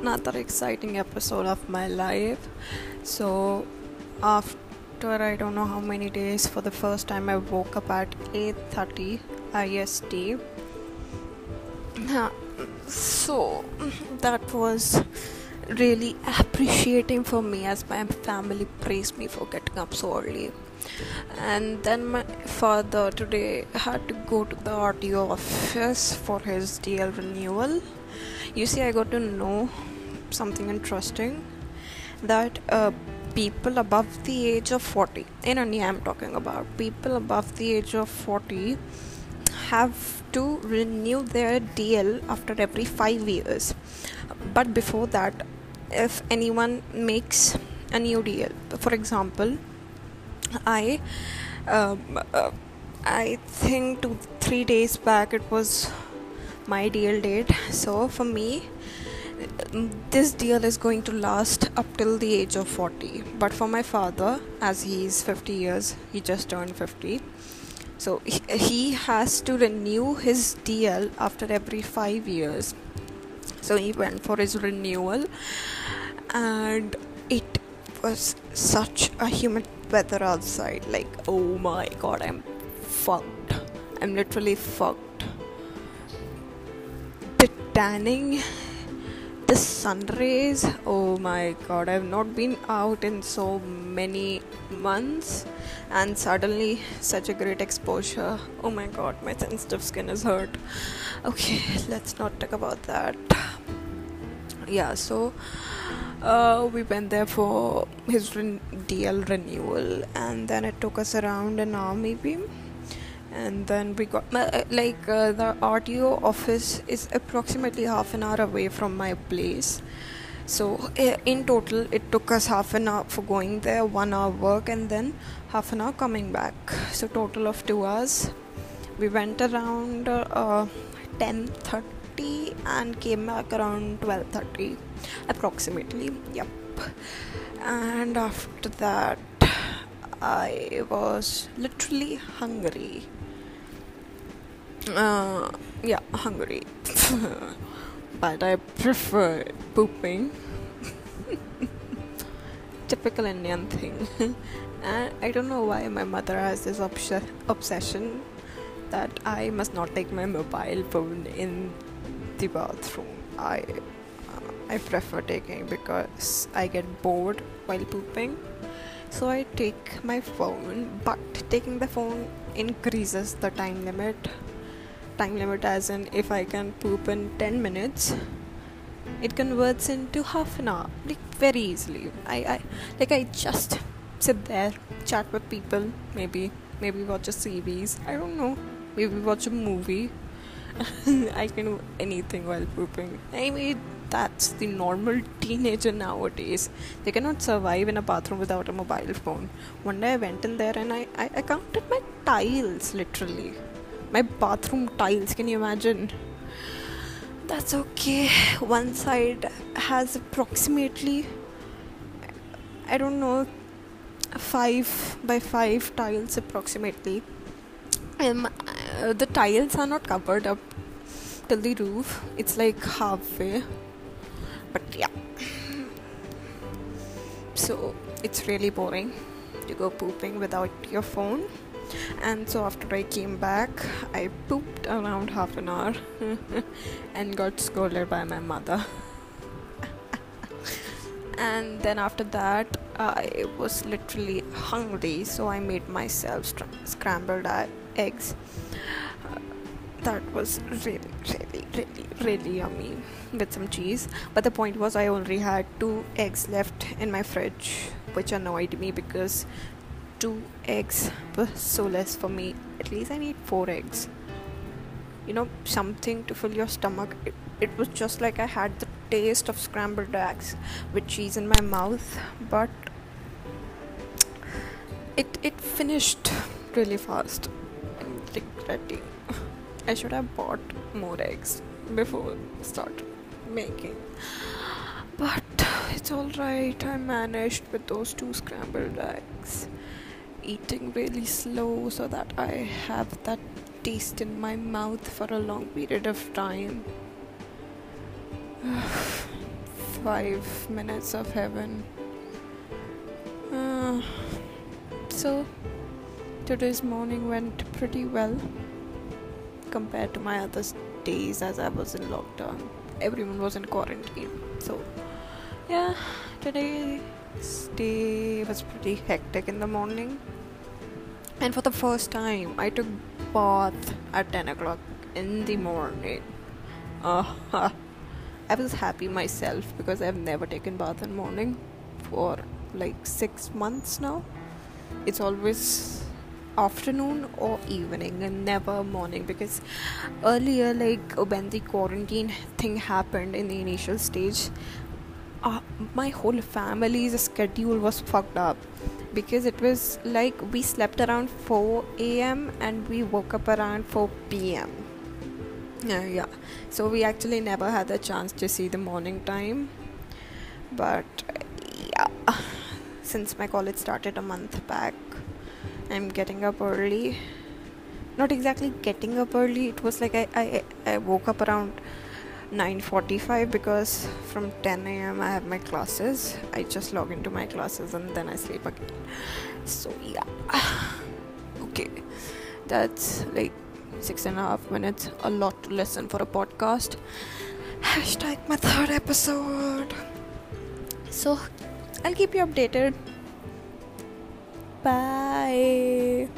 another exciting episode of my life. So, after I don't know how many days, for the first time, I woke up at 8:30 IST. So that was really appreciating for me as my family praised me for getting up so early and then my father today had to go to the RTO office for his DL renewal. You see, I got to know something interesting that uh, people above the age of 40, in India, I'm talking about people above the age of 40 have to renew their DL after every five years. But before that, if anyone makes a new DL, for example, I um, uh, I think two three days back it was my DL date. So for me, this DL is going to last up till the age of 40. But for my father, as he is 50 years, he just turned 50. So he, he has to renew his DL after every five years. So he went for his renewal, and it was such a humid weather outside. Like, oh my god, I'm fucked. I'm literally fucked. Tanning, the sun rays, oh my god, I've not been out in so many months, and suddenly such a great exposure. Oh my god, my sensitive skin is hurt. Okay, let's not talk about that. Yeah, so uh, we went there for his DL renewal, and then it took us around an hour maybe. And then we got uh, like uh, the RTO office is approximately half an hour away from my place. So in total, it took us half an hour for going there, one hour work, and then half an hour coming back. So total of two hours. We went around uh, ten thirty and came back around twelve thirty approximately yep and after that i was literally hungry uh, yeah hungry but i prefer pooping typical indian thing and i don't know why my mother has this obs- obsession that i must not take my mobile phone in the bathroom i I prefer taking because I get bored while pooping. So I take my phone, but taking the phone increases the time limit. Time limit, as in if I can poop in 10 minutes, it converts into half an hour, like very easily. I, I like I just sit there, chat with people, maybe maybe watch a series. I don't know, maybe watch a movie. I can do anything while pooping. I mean that's the normal teenager nowadays. They cannot survive in a bathroom without a mobile phone. One day I went in there and I, I, I counted my tiles literally. My bathroom tiles, can you imagine? That's okay. One side has approximately, I don't know, five by five tiles approximately. Um, uh, the tiles are not covered up till the roof, it's like halfway but yeah so it's really boring to go pooping without your phone and so after i came back i pooped around half an hour and got scolded by my mother. And then after that i was literally hungry so i made myself scrambled eggs. Uh, that was really really really really yummy with some cheese. But the point was i only had two eggs left in my fridge which annoyed me because two eggs were so less for me. At least i need four eggs you know something to fill your stomach. It, it was just like i had the taste of scrambled eggs with cheese in my mouth but it it finished really fast. I'm regretting I should have bought more eggs before start making. But it's alright, I managed with those two scrambled eggs. Eating really slow so that I have that taste in my mouth for a long period of time. five minutes of heaven. Uh, so, today's morning went pretty well compared to my other days as I was in lockdown. Everyone was in quarantine. So, yeah, today's day was pretty hectic in the morning. And for the first time, I took bath at 10 o'clock in the morning. Uh, I was happy myself because I've never taken bath in morning for like six months now. It's always afternoon or evening and never morning because earlier like when the quarantine thing happened in the initial stage uh, my whole family's schedule was fucked up because it was like we slept around 4 a.m and we woke up around 4 p.m uh, yeah. So we actually never had the chance to see the morning time. But yeah. Since my college started a month back i'm getting up early. Not exactly getting up early. It was like i i, I woke up around 9:45 because from 10 a.m. I have my classes. I just log into my classes and then I sleep again. So yeah, okay, that's like six and a half minutes, a lot to listen for a podcast. Hashtag my third episode. So I'll keep you updated. Bye.